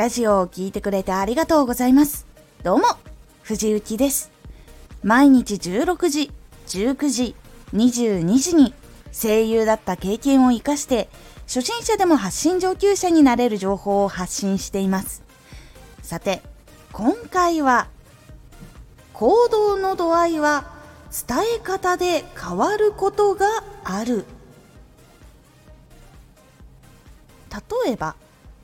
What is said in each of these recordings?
ラジオを聴いてくれてありがとうございます。どうも、藤幸です。毎日16時、19時、22時に声優だった経験を活かして初心者でも発信上級者になれる情報を発信しています。さて、今回は行動の度合いは伝え方で変わることがある。例えば、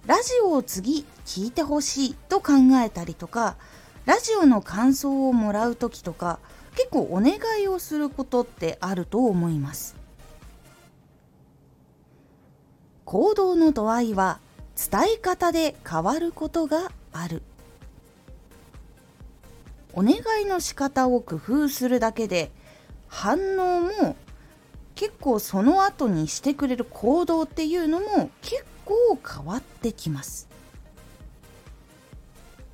ラジオを次聞いてほしいと考えたりとか、ラジオの感想をもらう時とか、結構お願いをすることってあると思います。行動の度合いは伝え方で変わることがあるお願いの仕方を工夫するだけで反応も結構その後にしてくれる行動っていうのも結構変わってきます。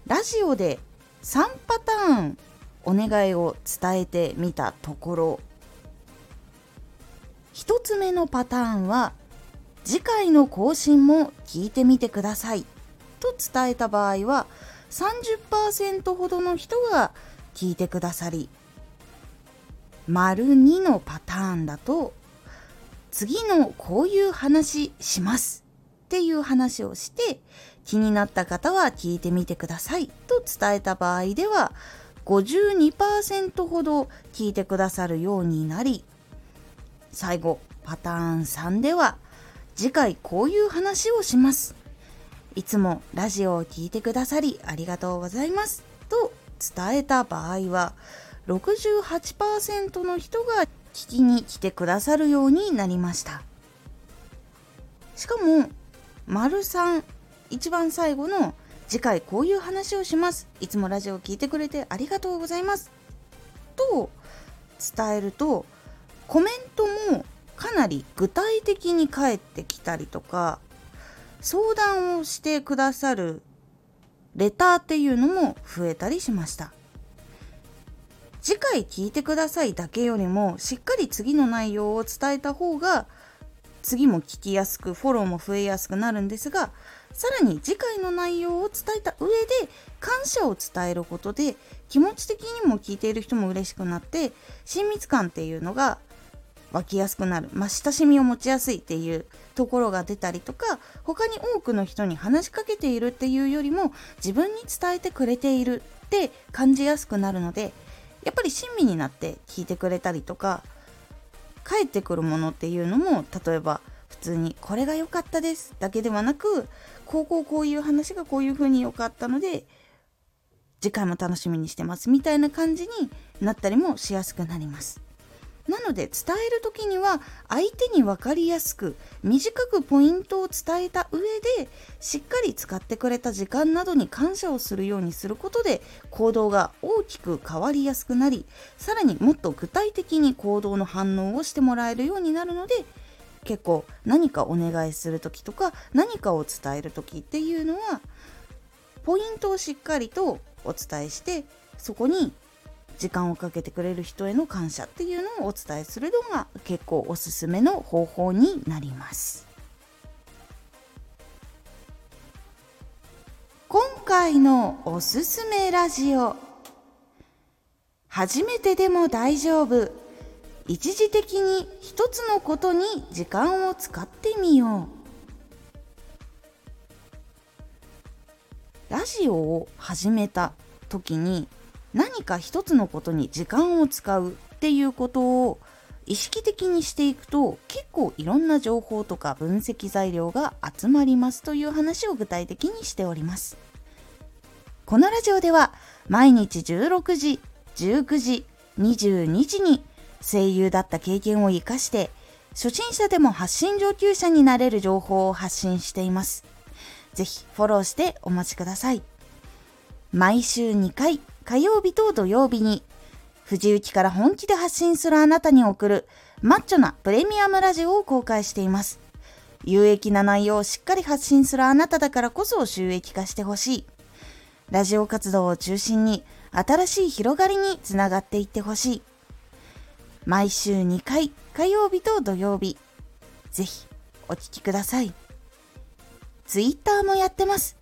ラジオで3パターンお願いを伝えてみたところ1つ目のパターンは次回の更新も聞いてみてください。と伝えた場合は30%ほどの人が聞いてくださり丸2のパターンだと次のこういう話します。っていう話をして気になった方は聞いてみてくださいと伝えた場合では52%ほど聞いてくださるようになり最後パターン3では次回こういう話をします。いつもラジオを聴いてくださりありがとうございます。と伝えた場合は68%の人が聞きに来てくださるようになりました。しかも、丸3、一番最後の次回こういう話をします。いつもラジオを聴いてくれてありがとうございます。と伝えるとコメントもかなり具体的に返ってきたりとか相談をしてくださるレターっていうのも増えたりしました次回聞いてくださいだけよりもしっかり次の内容を伝えた方が次も聞きやすくフォローも増えやすくなるんですがさらに次回の内容を伝えた上で感謝を伝えることで気持ち的にも聞いている人も嬉しくなって親密感っていうのが湧きやすくなる、まあ、親しみを持ちやすいっていうところが出たりとか他に多くの人に話しかけているっていうよりも自分に伝えてくれているって感じやすくなるのでやっぱり親身になって聞いてくれたりとか返ってくるものっていうのも例えば普通にこれが良かったですだけではなくこうこうこういう話がこういう風に良かったので次回も楽しみにしてますみたいな感じになったりもしやすくなります。なので伝える時には相手に分かりやすく短くポイントを伝えた上でしっかり使ってくれた時間などに感謝をするようにすることで行動が大きく変わりやすくなりさらにもっと具体的に行動の反応をしてもらえるようになるので結構何かお願いする時とか何かを伝える時っていうのはポイントをしっかりとお伝えしてそこに時間をかけてくれる人への感謝っていうのをお伝えするのが結構おすすめの方法になります。今回のおすすめラジオ。初めてでも大丈夫。一時的に一つのことに時間を使ってみよう。ラジオを始めた時に何か一つのことに時間を使うっていうことを意識的にしていくと結構いろんな情報とか分析材料が集まりますという話を具体的にしております。このラジオでは毎日16時、19時、22時に声優だった経験を活かして初心者でも発信上級者になれる情報を発信しています。ぜひフォローしてお待ちください。毎週2回火曜日と土曜日に、藤雪から本気で発信するあなたに送るマッチョなプレミアムラジオを公開しています。有益な内容をしっかり発信するあなただからこそ収益化してほしい。ラジオ活動を中心に新しい広がりにつながっていってほしい。毎週2回火曜日と土曜日。ぜひお聴きください。ツイッターもやってます。